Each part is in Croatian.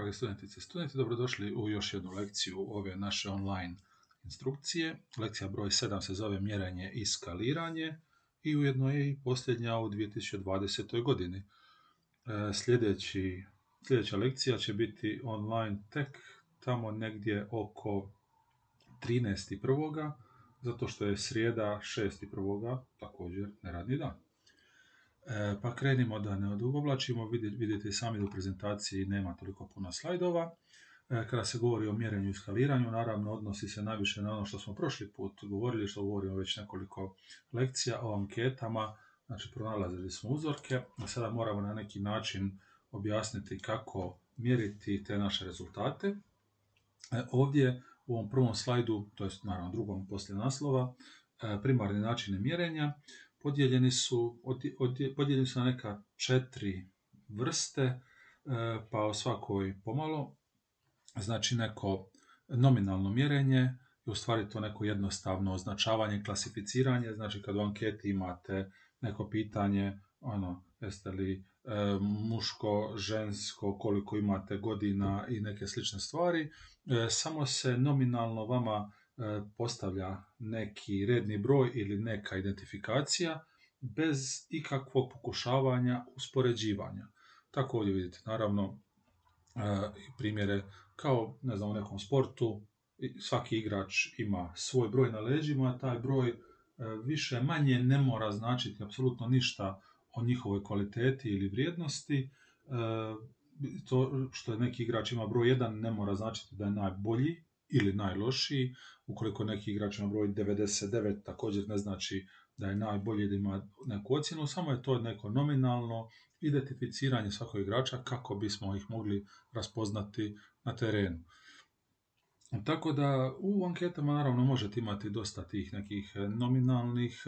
Dragi studentice i studenti, dobrodošli u još jednu lekciju ove naše online instrukcije. Lekcija broj 7 se zove mjerenje i skaliranje i ujedno je i posljednja u 2020. godini. E, sljedeći, sljedeća lekcija će biti online tek tamo negdje oko 13.1. zato što je srijeda 6.1. također neradni dan. E, pa krenimo da ne odugovlačimo, vidite sami da u prezentaciji nema toliko puno slajdova. E, kada se govori o mjerenju i skaliranju, naravno odnosi se najviše na ono što smo prošli put govorili, što govorimo već nekoliko lekcija o anketama, znači pronalazili smo uzorke, a sada moramo na neki način objasniti kako mjeriti te naše rezultate. E, ovdje u ovom prvom slajdu, to je naravno drugom poslije naslova, primarni načine mjerenja, podijeljeni su, podijeljeni su na neka četiri vrste, e, pa o svakoj pomalo. Znači neko nominalno mjerenje i u stvari to neko jednostavno označavanje, klasificiranje, znači kad u anketi imate neko pitanje, ono, jeste li e, muško, žensko, koliko imate godina i neke slične stvari, e, samo se nominalno vama postavlja neki redni broj ili neka identifikacija bez ikakvog pokušavanja uspoređivanja. Tako ovdje vidite, naravno, e, primjere kao ne znam, u nekom sportu, svaki igrač ima svoj broj na leđima, taj broj e, više manje ne mora značiti apsolutno ništa o njihovoj kvaliteti ili vrijednosti. To što je neki igrač ima broj 1 ne mora značiti da je najbolji ili najlošiji. Ukoliko neki igrač ima broj 99, također ne znači da je najbolji da ima neku ocjenu, samo je to neko nominalno identificiranje svakog igrača kako bismo ih mogli raspoznati na terenu. Tako da u anketama naravno možete imati dosta tih nekih nominalnih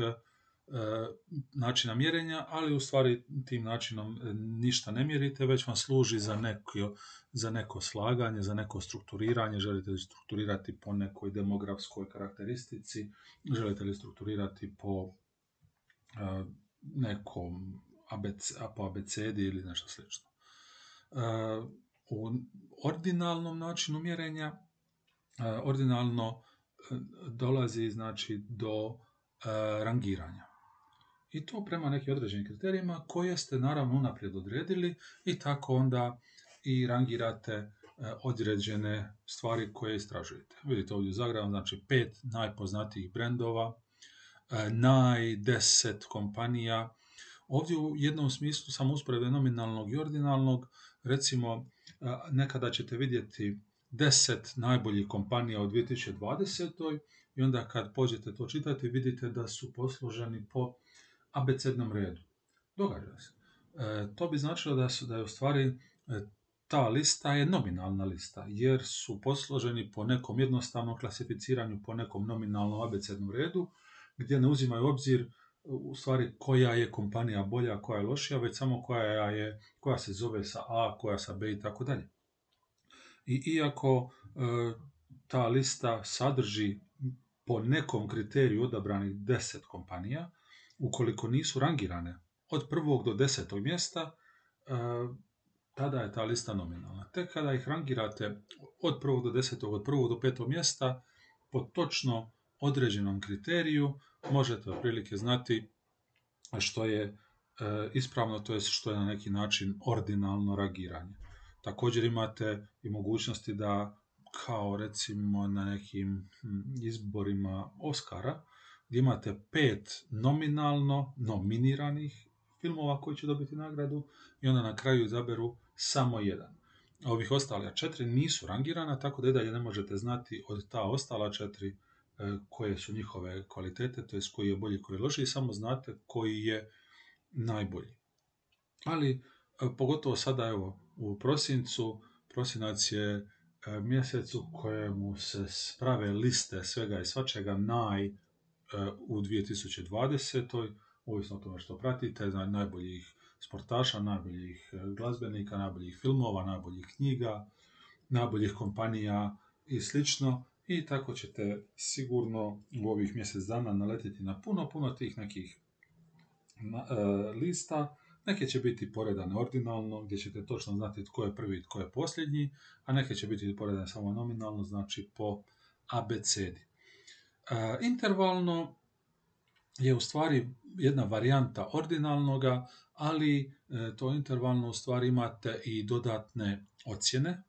načina mjerenja, ali u stvari tim načinom e, ništa ne mjerite, već vam služi za neko, za neko slaganje, za neko strukturiranje, želite li strukturirati po nekoj demografskoj karakteristici, želite li strukturirati po e, nekom ABC, po abecedi ili nešto slično. U ordinalnom načinu mjerenja, ordinalno dolazi znači do rangiranja i to prema nekim određenim kriterijima koje ste naravno unaprijed odredili i tako onda i rangirate e, određene stvari koje istražujete. Vidite ovdje zagravam, znači pet najpoznatijih brendova, e, naj deset kompanija. Ovdje u jednom smislu sam usporede nominalnog i ordinalnog, recimo e, nekada ćete vidjeti deset najboljih kompanija u 2020. i onda kad pođete to čitati vidite da su posloženi po abecednom redu. Događa se. E, to bi značilo da, su, da je u stvari e, ta lista je nominalna lista, jer su posloženi po nekom jednostavnom klasificiranju, po nekom nominalnom abecednom redu, gdje ne uzimaju obzir u stvari koja je kompanija bolja, koja je lošija, već samo koja, je, koja se zove sa A, koja sa B i tako dalje. I iako e, ta lista sadrži po nekom kriteriju odabranih 10 kompanija, ukoliko nisu rangirane od prvog do desetog mjesta, e, tada je ta lista nominalna. Tek kada ih rangirate od prvog do desetog, od prvog do petog mjesta, po točno određenom kriteriju, možete otprilike znati što je e, ispravno, to je što je na neki način ordinalno rangiranje. Također imate i mogućnosti da kao recimo na nekim izborima Oscara, gdje imate pet nominalno nominiranih filmova koji će dobiti nagradu i onda na kraju izaberu samo jedan. Ovih ostala četiri nisu rangirana, tako da i dalje ne možete znati od ta ostala četiri e, koje su njihove kvalitete, to je koji je bolji, koji je loši, samo znate koji je najbolji. Ali e, pogotovo sada evo u prosincu, prosinac je e, mjesec u kojemu se sprave liste svega i svačega naj u 2020. ovisno o tome što pratite, najboljih sportaša, najboljih e, glazbenika, najboljih filmova, najboljih knjiga, najboljih kompanija i slično. I tako ćete sigurno u ovih mjesec dana naletiti na puno, puno tih nekih e, lista Neke će biti poredane ordinalno, gdje ćete točno znati tko je prvi i tko je posljednji, a neke će biti poredane samo nominalno, znači po abecedi. Intervalno je u stvari jedna varijanta ordinalnoga, ali e, to intervalno u stvari imate i dodatne ocjene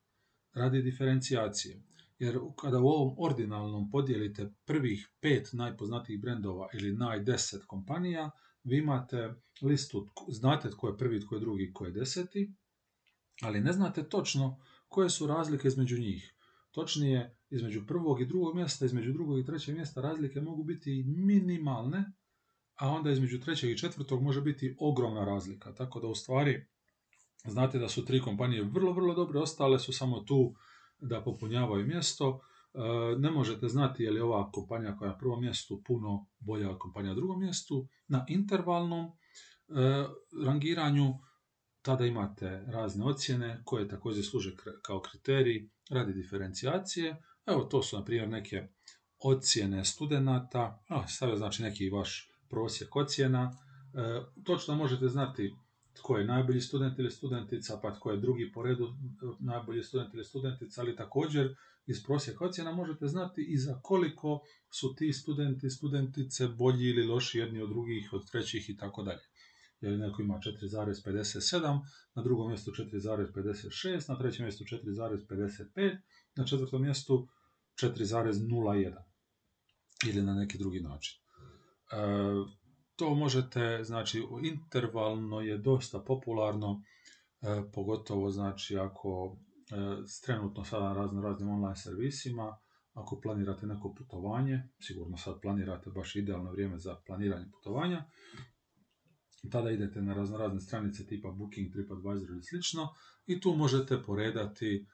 radi diferencijacije. Jer kada u ovom ordinalnom podijelite prvih pet najpoznatijih brendova ili naj-deset kompanija, vi imate listu, znate tko je prvi, tko je drugi, tko je deseti, ali ne znate točno koje su razlike između njih. Točnije, između prvog i drugog mjesta, između drugog i trećeg mjesta razlike mogu biti minimalne, a onda između trećeg i četvrtog može biti ogromna razlika. Tako da u stvari znate da su tri kompanije vrlo, vrlo dobre, ostale su samo tu da popunjavaju mjesto. E, ne možete znati je li ova kompanija koja je na prvom mjestu puno bolja od kompanija na drugom mjestu. Na intervalnom e, rangiranju tada imate razne ocjene koje također služe kao kriterij radi diferencijacije. Evo to su na primjer neke ocjene studenata, a stavio znači neki vaš prosjek ocjena. E, točno možete znati tko je najbolji student ili studentica, pa tko je drugi po redu najbolji student ili studentica, ali također iz prosjeka ocjena možete znati i za koliko su ti studenti i studentice bolji ili loši jedni od drugih, od trećih i tako dalje. Jer neko ima 4,57, na drugom mjestu 4,56, na trećem mjestu 4,55, na četvrtom mjestu 4,01 ili na neki drugi način. E, to možete, znači intervalno je dosta popularno, e, pogotovo znači ako e, trenutno sada razno raznim online servisima, ako planirate neko putovanje, sigurno sad planirate baš idealno vrijeme za planiranje putovanja, tada idete na razno razne stranice tipa Booking, TripAdvisor ili slično i tu možete poredati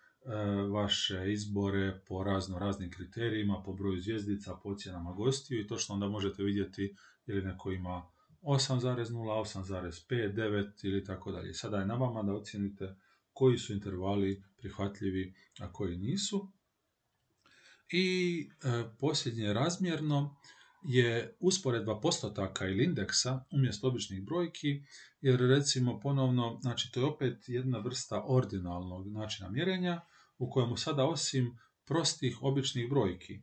vaše izbore po razno raznim kriterijima, po broju zvjezdica, po ocjenama gostiju i točno onda možete vidjeti ili neko ima 8,0, 8,5, 9 ili tako dalje. Sada je na vama da ocijenite koji su intervali prihvatljivi, a koji nisu. I e, posljednje razmjerno je usporedba postotaka ili indeksa umjesto običnih brojki, jer recimo ponovno, znači to je opet jedna vrsta ordinalnog načina mjerenja u kojemu sada osim prostih običnih brojki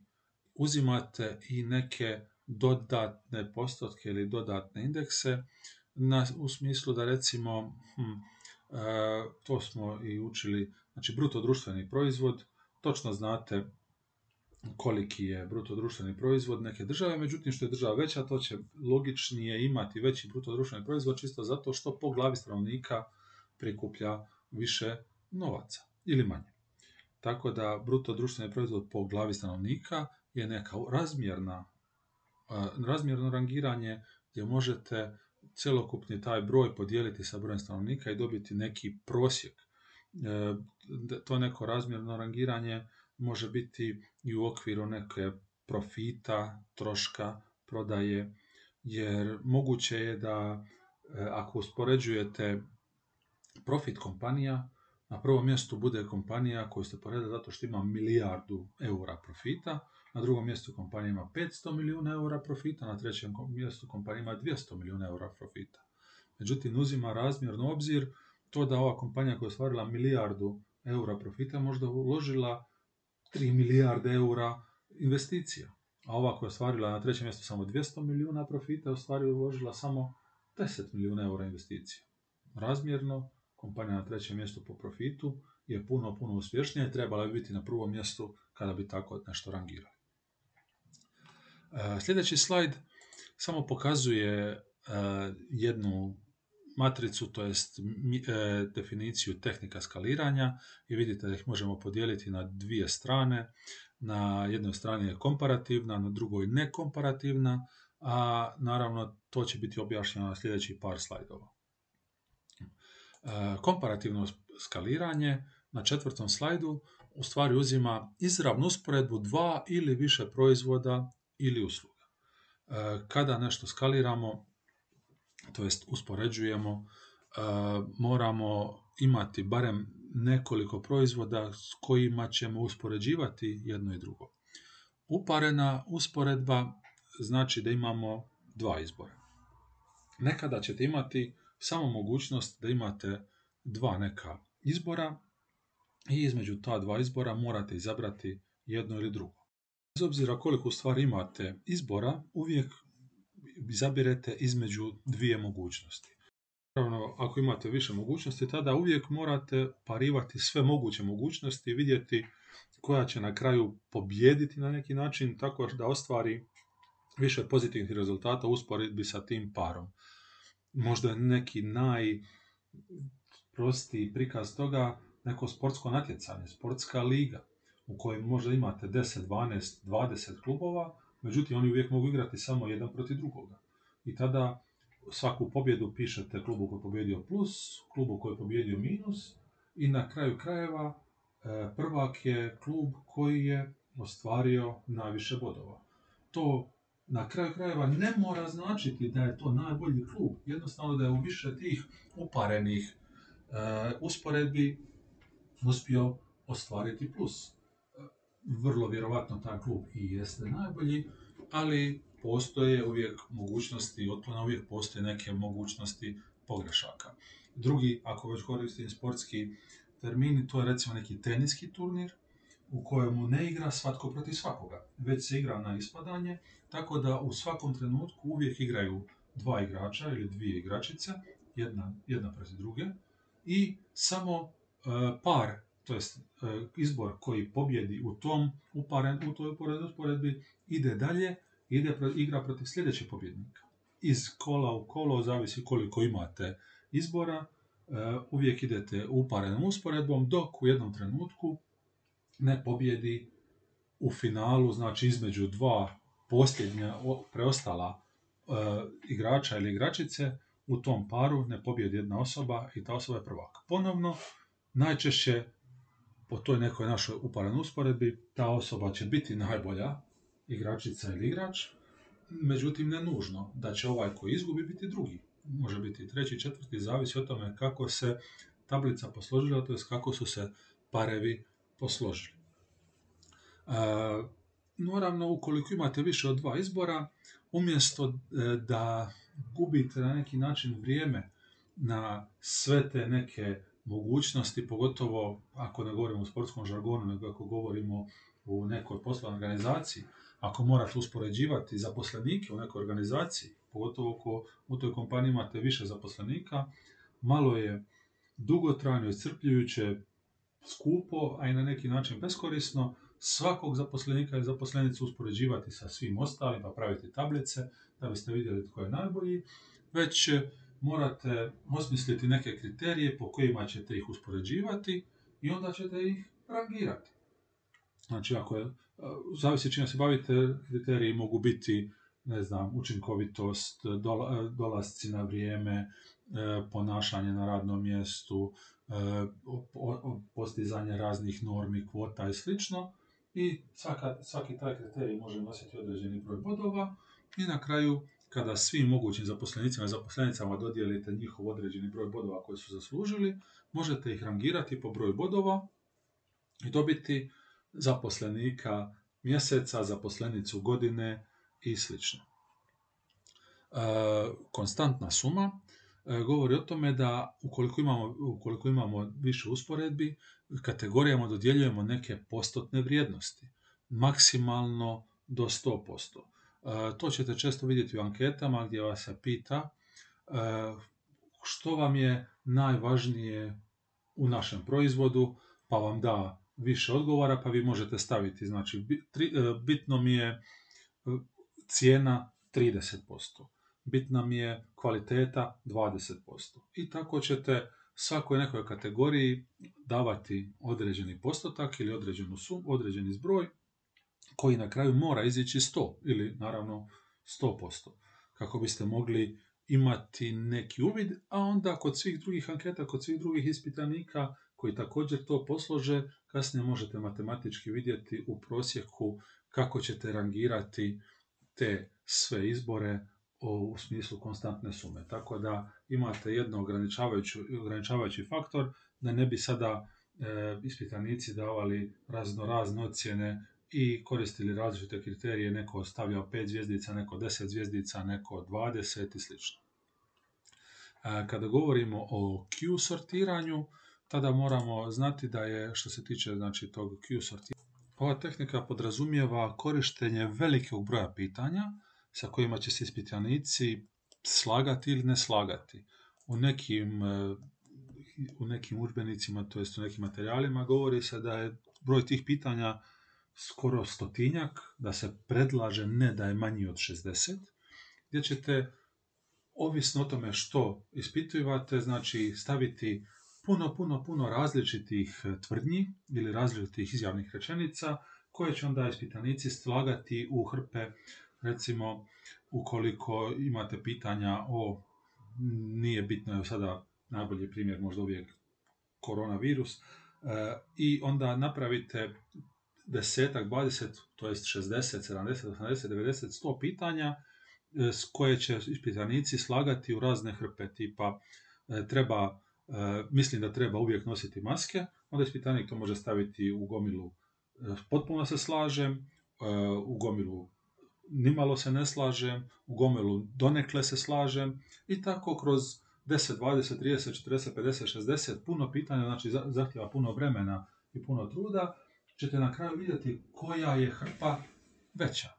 uzimate i neke dodatne postotke ili dodatne indekse na, u smislu da recimo hm, e, to smo i učili, znači bruto društveni proizvod, točno znate koliki je bruto društveni proizvod neke države, međutim što je država veća, to će logičnije imati veći bruto društveni proizvod čisto zato što po glavi stanovnika prikuplja više novaca ili manje. Tako da bruto društveni proizvod po glavi stanovnika je neka razmjerna razmjerno rangiranje gdje možete cjelokupni taj broj podijeliti sa brojem stanovnika i dobiti neki prosjek. E, to neko razmjerno rangiranje može biti i u okviru neke profita, troška, prodaje, jer moguće je da e, ako uspoređujete profit kompanija, na prvom mjestu bude kompanija koju ste poredali zato što ima milijardu eura profita, na drugom mjestu kompanija ima 500 milijuna eura profita, na trećem mjestu kompanija ima 200 milijuna eura profita. Međutim, uzima razmjerno obzir to da ova kompanija koja je ostvarila milijardu eura profita možda uložila 3 milijarde eura investicija. A ova koja je ostvarila na trećem mjestu samo 200 milijuna profita, je uložila samo 10 milijuna eura investicija. Razmjerno, kompanija na trećem mjestu po profitu je puno, puno uspješnija i trebala bi biti na prvom mjestu kada bi tako nešto rangirali. E, sljedeći slajd samo pokazuje e, jednu matricu, to jest e, definiciju tehnika skaliranja i vidite da ih možemo podijeliti na dvije strane. Na jednoj strani je komparativna, na drugoj nekomparativna, a naravno to će biti objašnjeno na sljedeći par slajdova. Komparativno skaliranje na četvrtom slajdu u stvari uzima izravnu usporedbu dva ili više proizvoda ili usluga. E, kada nešto skaliramo, to jest uspoređujemo, e, moramo imati barem nekoliko proizvoda s kojima ćemo uspoređivati jedno i drugo. Uparena usporedba znači da imamo dva izbora. Nekada ćete imati samo mogućnost da imate dva neka izbora i između ta dva izbora morate izabrati jedno ili drugo. Bez obzira koliko stvari imate izbora, uvijek izabirete između dvije mogućnosti. Naravno, ako imate više mogućnosti, tada uvijek morate parivati sve moguće mogućnosti i vidjeti koja će na kraju pobijediti na neki način tako da ostvari više pozitivnih rezultata u usporedbi sa tim parom. Možda neki najprostiji prikaz toga neko sportsko natjecanje, sportska liga u kojoj možda imate 10, 12, 20 klubova, međutim oni uvijek mogu igrati samo jedan protiv drugoga. I tada svaku pobjedu pišete klubu koji je pobjedio plus, klubu koji je pobjedio minus i na kraju krajeva e, prvak je klub koji je ostvario najviše bodova. To na kraju krajeva ne mora značiti da je to najbolji klub, jednostavno da je u više tih uparenih e, usporedbi uspio ostvariti plus. E, vrlo vjerovatno taj klub i jeste najbolji, ali postoje uvijek mogućnosti otklona, uvijek postoje neke mogućnosti pogrešaka. Drugi, ako već koristim sportski termini, to je recimo neki teniski turnir u kojemu ne igra svatko protiv svakoga, već se igra na ispadanje, tako da u svakom trenutku uvijek igraju dva igrača ili dvije igračice, jedna, jedna protiv druge, i samo uh, par, to jest uh, izbor koji pobjedi u tom uparen, u toj uporedbi, ide dalje ide igra protiv sljedećeg pobjednika. Iz kola u kolo, zavisi koliko imate izbora, e, uvijek idete uparenom usporedbom, dok u jednom trenutku ne pobjedi u finalu, znači između dva posljednja preostala e, igrača ili igračice, u tom paru ne pobjedi jedna osoba i ta osoba je prvak. Ponovno, najčešće po toj nekoj našoj uparenoj usporedbi, ta osoba će biti najbolja igračica ili igrač, međutim ne nužno da će ovaj koji izgubi biti drugi. Može biti treći, četvrti, zavisi o tome kako se tablica posložila, to je kako su se parevi posložili. E, naravno, ukoliko imate više od dva izbora, umjesto e, da gubite na neki način vrijeme na sve te neke mogućnosti, pogotovo ako ne govorimo o sportskom žargonu, nego ako govorimo u nekoj poslovnoj organizaciji, ako morate uspoređivati zaposlenike u nekoj organizaciji, pogotovo ako u toj kompaniji imate više zaposlenika, malo je dugotrajno, iscrpljujuće, skupo, a i na neki način beskorisno svakog zaposlenika i zaposlenicu uspoređivati sa svim ostalim, pa praviti tablice da biste vidjeli tko je najbolji, već morate osmisliti neke kriterije po kojima ćete ih uspoređivati i onda ćete ih rangirati. Znači, ako je zavisi čime se bavite, kriteriji mogu biti ne znam, učinkovitost, dolasci na vrijeme, e, ponašanje na radnom mjestu, e, postizanje raznih normi, kvota i slično. I svaka, svaki taj kriterij može nositi određeni broj bodova i na kraju kada svim mogućim zaposlenicima i zaposlenicama dodijelite njihov određeni broj bodova koje su zaslužili, možete ih rangirati po broju bodova i dobiti zaposlenika mjeseca, zaposlenicu godine i sl. E, konstantna suma e, govori o tome da ukoliko imamo, ukoliko imamo više usporedbi, kategorijama dodjeljujemo neke postotne vrijednosti, maksimalno do 100%. E, to ćete često vidjeti u anketama gdje vas se pita što vam je najvažnije u našem proizvodu, pa vam da više odgovara, pa vi možete staviti, znači, e, bitno mi je e, cijena 30%, bitna mi je kvaliteta 20%. I tako ćete svakoj nekoj kategoriji davati određeni postotak ili određenu sum, određeni zbroj, koji na kraju mora izići 100 ili naravno 100%, kako biste mogli imati neki uvid, a onda kod svih drugih anketa, kod svih drugih ispitanika koji također to poslože, kasnije možete matematički vidjeti u prosjeku kako ćete rangirati te sve izbore u smislu konstantne sume. Tako da imate jedno ograničavajući, ograničavajući faktor da ne bi sada e, ispitanici davali razno razne ocjene i koristili različite kriterije, neko stavljao 5 zvjezdica, neko 10 zvjezdica, neko 20 i sl. Kada govorimo o Q sortiranju, tada moramo znati da je, što se tiče znači, tog Q sortiranja, ova tehnika podrazumijeva korištenje velikog broja pitanja sa kojima će se ispitanici slagati ili ne slagati. U nekim, e, u nekim udžbenicima, to jest u nekim materijalima, govori se da je broj tih pitanja skoro stotinjak, da se predlaže ne da je manji od 60, gdje ćete, ovisno o tome što ispitujete, znači staviti puno, puno, puno različitih tvrdnji ili različitih izjavnih rečenica koje će onda ispitanici slagati u hrpe, recimo ukoliko imate pitanja o, nije bitno, je sada najbolji primjer možda uvijek koronavirus, e, i onda napravite desetak, 20, to jest 60, 70, 80, 90, 100 pitanja e, s koje će ispitanici slagati u razne hrpe, tipa e, treba, e, mislim da treba uvijek nositi maske, onda ispitanik to može staviti u gomilu potpuno se slažem, u gomilu nimalo se ne slažem, u gomilu donekle se slažem i tako kroz 10, 20, 30, 40, 50, 60, puno pitanja, znači zahtjeva puno vremena i puno truda, ćete na kraju vidjeti koja je hrpa veća.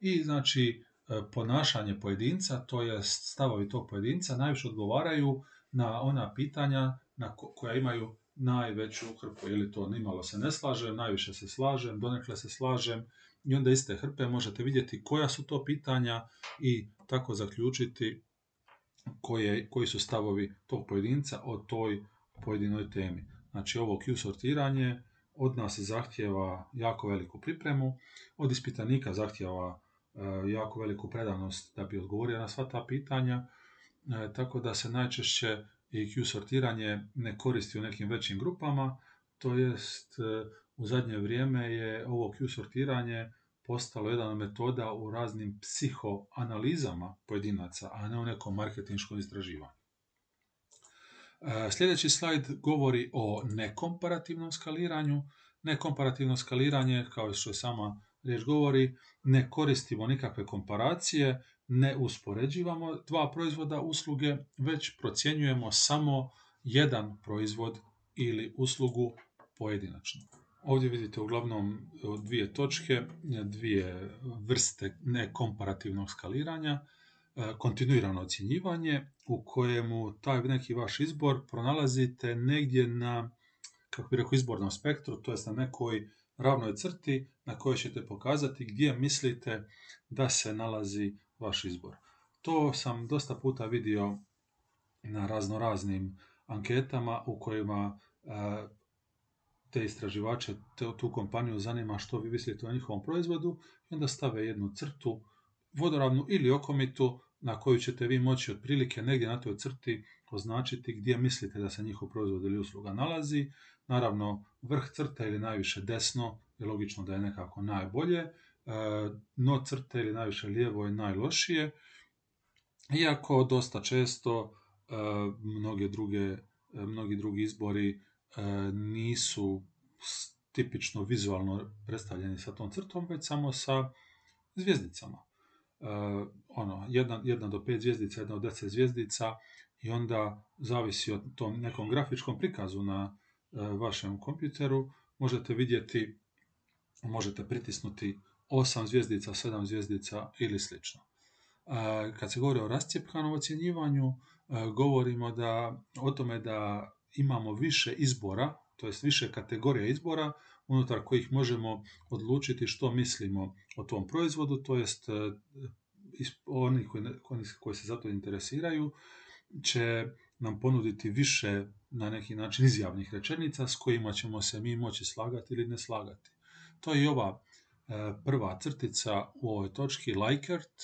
I znači e, ponašanje pojedinca, to je stavovi tog pojedinca, najviše odgovaraju na ona pitanja na koja imaju najveću hrpu. Ili to nimalo se ne slažem, najviše se slažem, donekle se slažem i onda iste hrpe možete vidjeti koja su to pitanja i tako zaključiti koje, koji su stavovi tog pojedinca o toj pojedinoj temi. Znači ovo Q sortiranje od nas zahtjeva jako veliku pripremu, od ispitanika zahtjeva e, jako veliku predanost da bi odgovorio na sva ta pitanja, e, tako da se najčešće i sortiranje ne koristi u nekim većim grupama, to jest e, u zadnje vrijeme je ovo Q sortiranje postalo jedna metoda u raznim psihoanalizama pojedinaca, a ne u nekom marketinškom istraživanju. E, sljedeći slajd govori o nekomparativnom skaliranju. Nekomparativno skaliranje, kao što je sama riječ govori, ne koristimo nikakve komparacije, ne uspoređivamo dva proizvoda usluge, već procjenjujemo samo jedan proizvod ili uslugu pojedinačno. Ovdje vidite uglavnom dvije točke, dvije vrste nekomparativnog skaliranja. E, kontinuirano ocjenjivanje u kojemu taj neki vaš izbor pronalazite negdje na, kako bi rekao, izbornom spektru, to jest na nekoj ravnoj crti na kojoj ćete pokazati gdje mislite da se nalazi vaš izbor. To sam dosta puta vidio na raznoraznim anketama u kojima e, te istraživače, tu kompaniju zanima što vi mislite o njihovom proizvodu i onda stave jednu crtu vodoravnu ili okomitu na koju ćete vi moći otprilike negdje na toj crti označiti gdje mislite da se njihov proizvod ili usluga nalazi. Naravno, vrh crte ili najviše desno je logično da je nekako najbolje, e, no crte ili najviše lijevo je najlošije, iako dosta često e, mnoge druge, e, mnogi drugi izbori nisu tipično vizualno predstavljeni sa tom crtom, već samo sa zvijezdicama. Ono, jedna, jedna do pet zvijezdica, jedna od deset zvijezdica i onda zavisi od tom nekom grafičkom prikazu na uh, vašem kompjuteru, možete vidjeti, možete pritisnuti osam zvijezdica, sedam zvijezdica ili slično. Uh, kad se govori o rascijepkanom ocjenjivanju, govorimo da, o tome da imamo više izbora, to jest više kategorija izbora unutar kojih možemo odlučiti što mislimo o tom proizvodu, to jest e, oni koji, koji se za to interesiraju će nam ponuditi više na neki način izjavnih rečenica s kojima ćemo se mi moći slagati ili ne slagati. To je ova e, prva crtica u ovoj točki, Likert.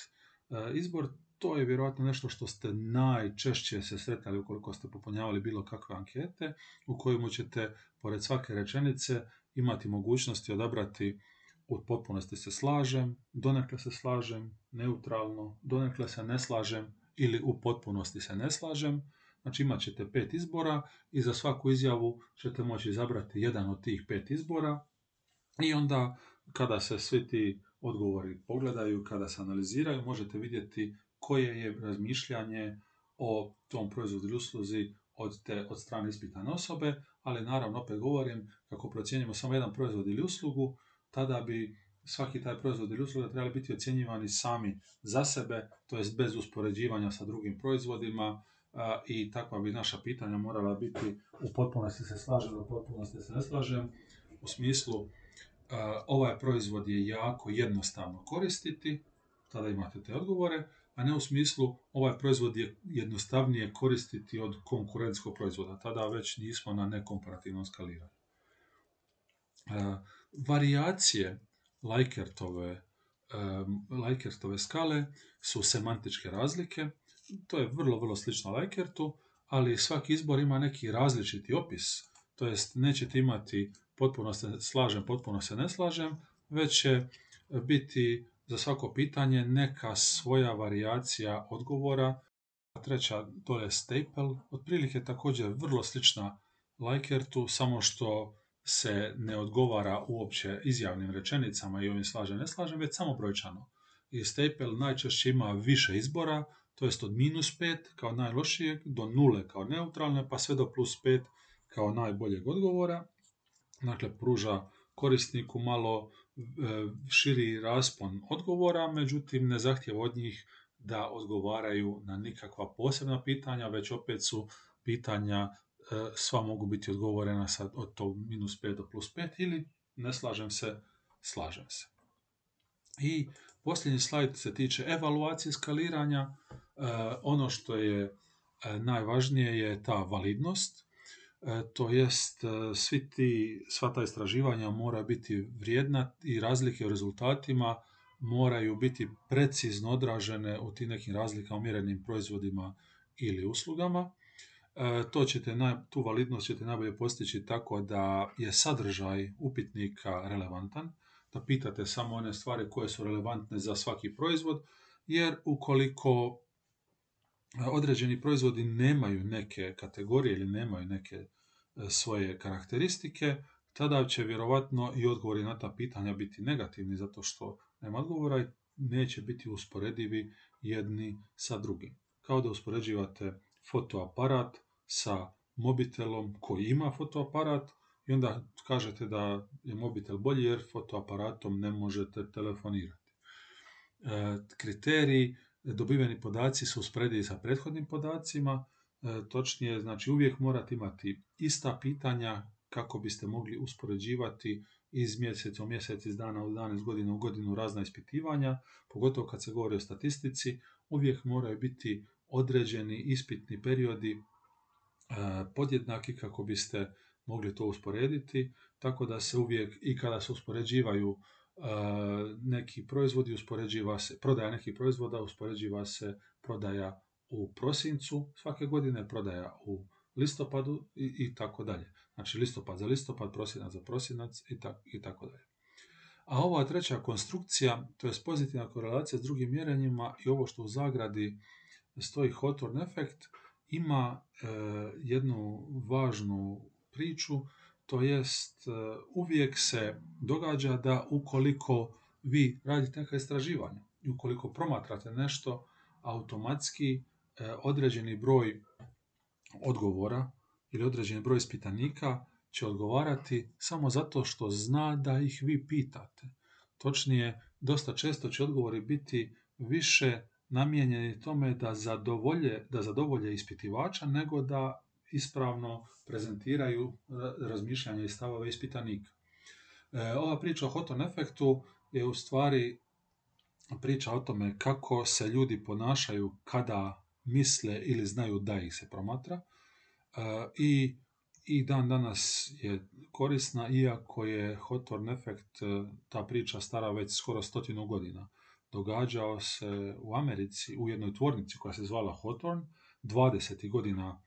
E, izbor to je vjerojatno nešto što ste najčešće se sretali ukoliko ste popunjavali bilo kakve ankete, u kojemu ćete, pored svake rečenice, imati mogućnosti odabrati u potpunosti se slažem, donekle se slažem, neutralno, donekle se ne slažem ili u potpunosti se ne slažem. Znači imat ćete pet izbora i za svaku izjavu ćete moći izabrati jedan od tih pet izbora i onda kada se svi ti odgovori pogledaju, kada se analiziraju, možete vidjeti koje je razmišljanje o tom proizvodu ili usluzi od, te, od strane ispitane osobe, ali naravno opet govorim kako procjenjujemo samo jedan proizvod ili uslugu, tada bi svaki taj proizvod ili usluga trebali biti ocjenjivani sami za sebe, to jest bez uspoređivanja sa drugim proizvodima i takva bi naša pitanja morala biti u potpunosti se slažem, u potpunosti se ne slažem, u smislu ovaj proizvod je jako jednostavno koristiti, tada imate te odgovore, a ne u smislu ovaj proizvod je jednostavnije koristiti od konkurentskog proizvoda. Tada već nismo na nekomparativnom skaliranju. Varijacije Likert-ove Likertove skale su semantičke razlike. To je vrlo, vrlo slično Likertu, ali svaki izbor ima neki različiti opis. To jest, nećete imati potpuno se slažem, potpuno se ne slažem, već će biti za svako pitanje neka svoja varijacija odgovora. Treća, to je staple, otprilike također vrlo slična Likertu, samo što se ne odgovara uopće izjavnim rečenicama i ovim slažem, ne slažem, već samo brojčano. I staple najčešće ima više izbora, to jest od minus 5 kao najlošijeg, do nule kao neutralne, pa sve do plus 5 kao najboljeg odgovora. Dakle, pruža korisniku malo e, širi raspon odgovora, međutim ne zahtjeva od njih da odgovaraju na nikakva posebna pitanja, već opet su pitanja sva mogu biti odgovorena sad od tog minus 5 do plus 5 ili ne slažem se, slažem se. I posljednji slajd se tiče evaluacije skaliranja. E, ono što je e, najvažnije je ta validnost, to jest svi ti, sva ta istraživanja mora biti vrijedna i razlike u rezultatima moraju biti precizno odražene u tim nekim razlikama mjerenim proizvodima ili uslugama E, to ćete, tu validnost ćete najbolje postići tako da je sadržaj upitnika relevantan, da pitate samo one stvari koje su relevantne za svaki proizvod, jer ukoliko određeni proizvodi nemaju neke kategorije ili nemaju neke e, svoje karakteristike, tada će vjerovatno i odgovori na ta pitanja biti negativni zato što nema odgovora i neće biti usporedivi jedni sa drugim. Kao da uspoređivate fotoaparat sa mobitelom koji ima fotoaparat i onda kažete da je mobitel bolji jer fotoaparatom ne možete telefonirati. E, kriteriji, dobiveni podaci su usporedivi sa prethodnim podacima, e, točnije, znači uvijek morate imati ista pitanja kako biste mogli uspoređivati iz mjeseca u mjesec, iz dana u dan, iz godine u godinu razna ispitivanja, pogotovo kad se govori o statistici, uvijek moraju biti određeni ispitni periodi podjednaki kako biste mogli to usporediti, tako da se uvijek i kada se uspoređivaju e, neki proizvodi, uspoređiva se, prodaja nekih proizvoda, uspoređiva se prodaja u prosincu svake godine, prodaja u listopadu i, i tako dalje. Znači listopad za listopad, prosinac za prosinac i, i tako dalje. A ova treća konstrukcija, to je pozitivna korelacija s drugim mjerenjima i ovo što u zagradi stoji Hawthorne efekt, ima e, jednu važnu priču, to jest e, uvijek se događa da ukoliko vi radite neka istraživanja i ukoliko promatrate nešto, automatski e, određeni broj odgovora ili određeni broj ispitanika će odgovarati samo zato što zna da ih vi pitate. Točnije, dosta često će odgovori biti više namijenjeni tome da zadovolje, da zadovolje ispitivača, nego da ispravno prezentiraju razmišljanje i stavove ispitanika. E, ova priča o Houghton efektu je u stvari priča o tome kako se ljudi ponašaju kada misle ili znaju da ih se promatra e, i, i dan danas je korisna, iako je Hawthorne efekt, e, ta priča stara već skoro stotinu godina događao se u Americi u jednoj tvornici koja se zvala Hawthorne 20. godina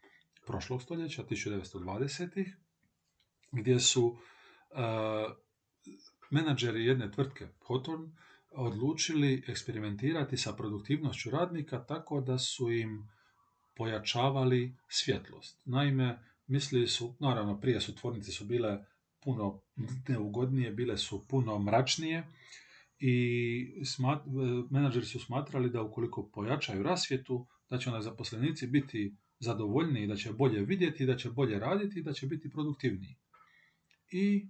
prošlog stoljeća, 1920. gdje su uh, menadžeri jedne tvrtke Hawthorne odlučili eksperimentirati sa produktivnošću radnika tako da su im pojačavali svjetlost. Naime, mislili su, naravno prije su tvornice su bile puno neugodnije, bile su puno mračnije i smat, menadžeri su smatrali da ukoliko pojačaju rasvjetu, da će onda zaposlenici biti zadovoljniji, da će bolje vidjeti, da će bolje raditi da će biti produktivniji. I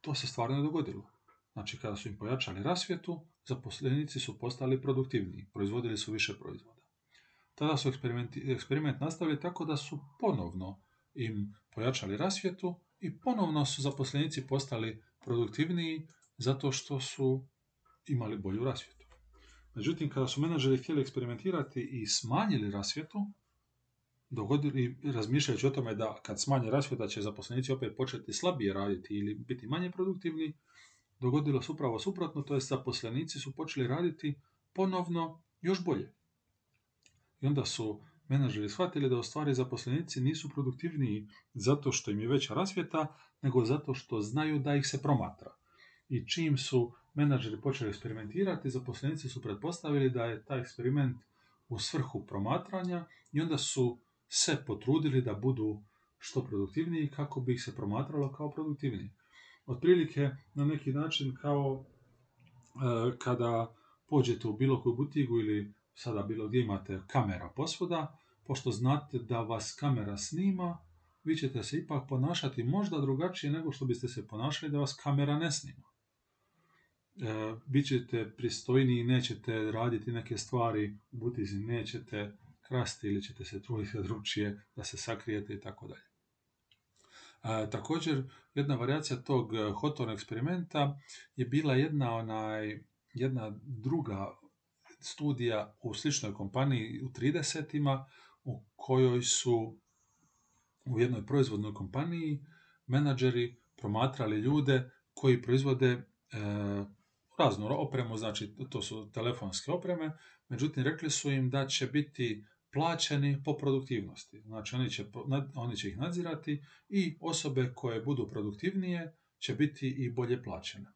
to se stvarno dogodilo. Znači, kada su im pojačali rasvjetu, zaposlenici su postali produktivniji, proizvodili su više proizvoda. Tada su eksperiment nastavili tako da su ponovno im pojačali rasvjetu i ponovno su zaposlenici postali produktivniji zato što su imali bolju rasvjetu. Međutim, kada su menadžeri htjeli eksperimentirati i smanjili rasvjetu, dogodili, razmišljajući o tome da kad smanje rasvjeta će zaposlenici opet početi slabije raditi ili biti manje produktivni, dogodilo se upravo suprotno, to je zaposlenici su počeli raditi ponovno još bolje. I onda su menadžeri shvatili da u stvari zaposlenici nisu produktivniji zato što im je veća rasvjeta, nego zato što znaju da ih se promatra. I čim su menadžeri počeli eksperimentirati, zaposlenici su pretpostavili da je taj eksperiment u svrhu promatranja i onda su se potrudili da budu što produktivniji kako bi ih se promatralo kao produktivniji. Otprilike na neki način kao e, kada pođete u bilo koju butigu ili sada bilo gdje imate kamera posvuda, pošto znate da vas kamera snima, vi ćete se ipak ponašati možda drugačije nego što biste se ponašali da vas kamera ne snima. E, bit ćete pristojniji, nećete raditi neke stvari u butizi, nećete krasti ili ćete se truditi drugčije da se sakrijete i tako dalje. Također, jedna variacija tog e, Hawthorne eksperimenta je bila jedna onaj, jedna druga studija u sličnoj kompaniji u 30 u kojoj su u jednoj proizvodnoj kompaniji menadžeri promatrali ljude koji proizvode e, raznu opremu, znači to su telefonske opreme, međutim rekli su im da će biti plaćeni po produktivnosti. Znači oni će, oni će ih nadzirati i osobe koje budu produktivnije će biti i bolje plaćene.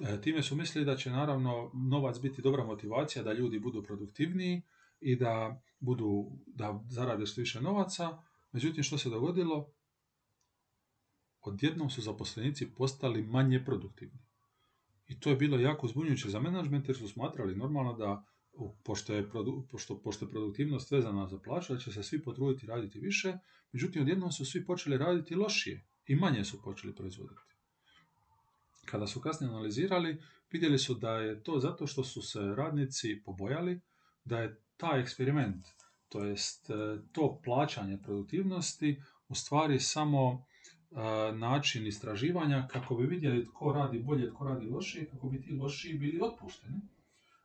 E, time su mislili da će naravno novac biti dobra motivacija da ljudi budu produktivniji i da budu da zarade što više novaca. Međutim, što se dogodilo? Odjednom su zaposlenici postali manje produktivni. I to je bilo jako zbunjujuće za menadžment jer su smatrali normalno da pošto je, pošto, pošto je produktivnost vezana za plaću, da će se svi potruditi raditi više, međutim odjednom su svi počeli raditi lošije i manje su počeli proizvoditi. Kada su kasnije analizirali, vidjeli su da je to zato što su se radnici pobojali, da je taj eksperiment, to jest to plaćanje produktivnosti, u stvari samo način istraživanja kako bi vidjeli tko radi bolje, tko radi lošije, kako bi ti lošiji bili otpušteni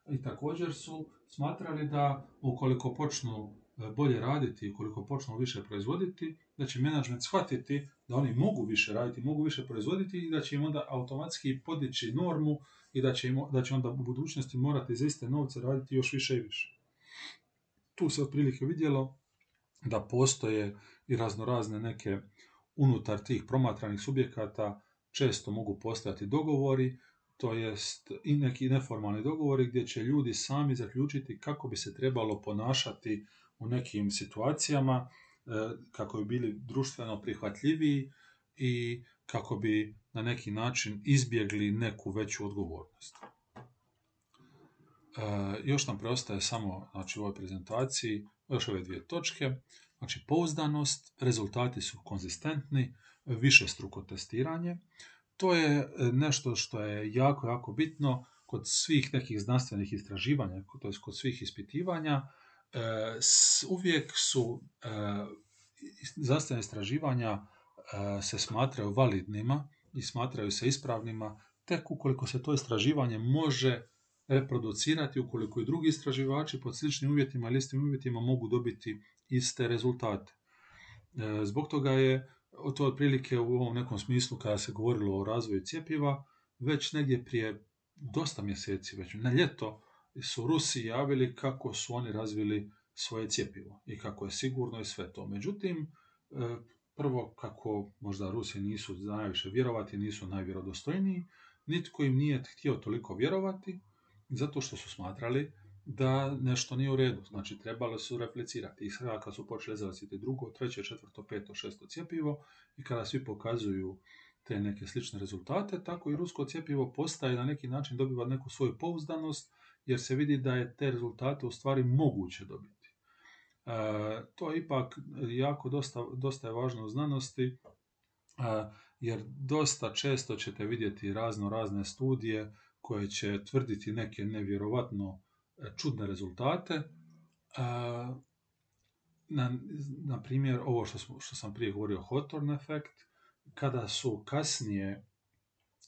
i također su smatrali da ukoliko počnu e, bolje raditi, ukoliko počnu više proizvoditi, da će menadžment shvatiti da oni mogu više raditi, mogu više proizvoditi i da će im onda automatski podići normu i da će, im, da će onda u budućnosti morati za iste novce raditi još više i više. Tu se otprilike vidjelo da postoje i raznorazne neke unutar tih promatranih subjekata često mogu postojati dogovori to jest i neki neformalni dogovori gdje će ljudi sami zaključiti kako bi se trebalo ponašati u nekim situacijama, e, kako bi bili društveno prihvatljiviji i kako bi na neki način izbjegli neku veću odgovornost. E, još nam preostaje samo znači, u ovoj prezentaciji još ove dvije točke. Znači, pouzdanost, rezultati su konzistentni, više struko testiranje. To je e, nešto što je jako, jako bitno kod svih nekih znanstvenih istraživanja, to kod svih ispitivanja, e, uvijek su e, znanstvene istraživanja se smatraju validnima i smatraju se ispravnima tek ukoliko se to istraživanje može reproducirati, ukoliko i drugi istraživači pod sličnim uvjetima ili istim uvjetima mogu dobiti iste rezultate. Zbog toga je to otprilike u ovom nekom smislu kada se govorilo o razvoju cjepiva, već negdje prije dosta mjeseci, već na ljeto, su Rusi javili kako su oni razvili svoje cjepivo i kako je sigurno i sve to. Međutim, e, prvo kako možda Rusi nisu najviše vjerovati, nisu najvjerodostojniji, nitko im nije htio toliko vjerovati, zato što su smatrali da nešto nije u redu. Znači, trebalo su replicirati. I sada kad su počeli izlaziti drugo, treće, četvrto, peto, šesto cjepivo i kada svi pokazuju te neke slične rezultate, tako i rusko cjepivo postaje na neki način dobiva neku svoju pouzdanost, jer se vidi da je te rezultate u stvari moguće dobiti. to je ipak jako dosta, dosta je važno u znanosti, jer dosta često ćete vidjeti razno razne studije koje će tvrditi neke nevjerovatno e, čudne rezultate. Na, na primjer, ovo što, što sam prije govorio, Hawthorne efekt, kada su kasnije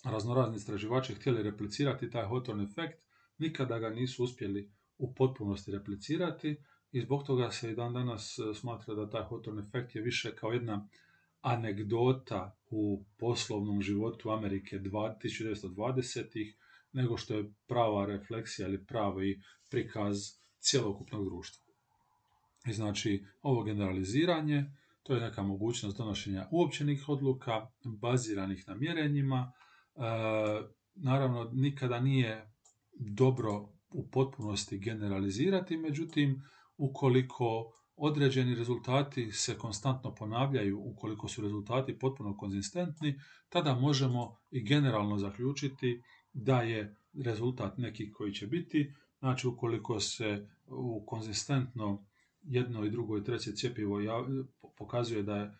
raznorazni istraživači htjeli replicirati taj Hawthorne efekt, nikada ga nisu uspjeli u potpunosti replicirati i zbog toga se i dan danas e, smatra da taj Hawthorne efekt je više kao jedna anegdota u poslovnom životu Amerike 1920-ih nego što je prava refleksija ili pravi prikaz cjelokupnog društva. I znači, ovo generaliziranje, to je neka mogućnost donošenja uopćenih odluka, baziranih na mjerenjima. E, naravno, nikada nije dobro u potpunosti generalizirati, međutim, ukoliko određeni rezultati se konstantno ponavljaju, ukoliko su rezultati potpuno konzistentni, tada možemo i generalno zaključiti da je rezultat neki koji će biti. Znači, ukoliko se u konzistentno jedno i drugo i treće cjepivo pokazuje da je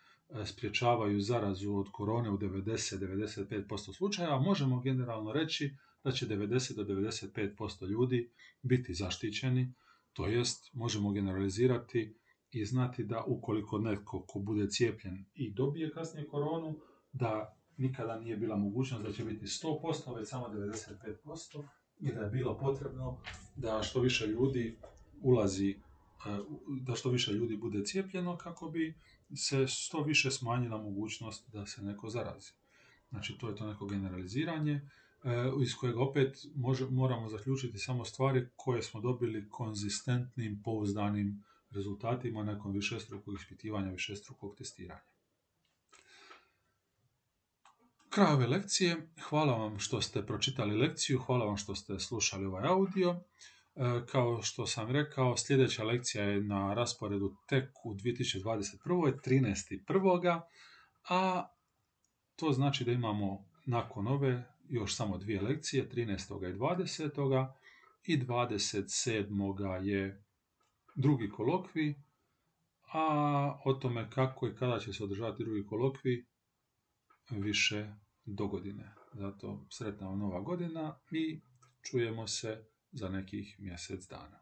spriječavaju zarazu od korone u 90-95% slučajeva, možemo generalno reći da će 90 do 95% ljudi biti zaštićeni, to jest možemo generalizirati i znati da ukoliko netko ko bude cijepljen i dobije kasnije koronu, da nikada nije bila mogućnost da će biti 100%, već samo 95% i da je bilo potrebno da što više ljudi ulazi, e, da što više ljudi bude cijepljeno kako bi se što više smanjila mogućnost da se neko zarazi. Znači to je to neko generaliziranje e, iz kojeg opet moramo zaključiti samo stvari koje smo dobili konzistentnim, pouzdanim rezultatima nakon višestrukog ispitivanja, višestrukog testiranja. Kraj ove lekcije. Hvala vam što ste pročitali lekciju, hvala vam što ste slušali ovaj audio. E, kao što sam rekao, sljedeća lekcija je na rasporedu tek u 2021. 13.1. A to znači da imamo nakon ove još samo dvije lekcije, 13. i 20. i 27. je drugi kolokvi, a o tome kako i kada će se održati drugi kolokvi više do godine. Zato sretna nova godina i čujemo se za nekih mjesec dana.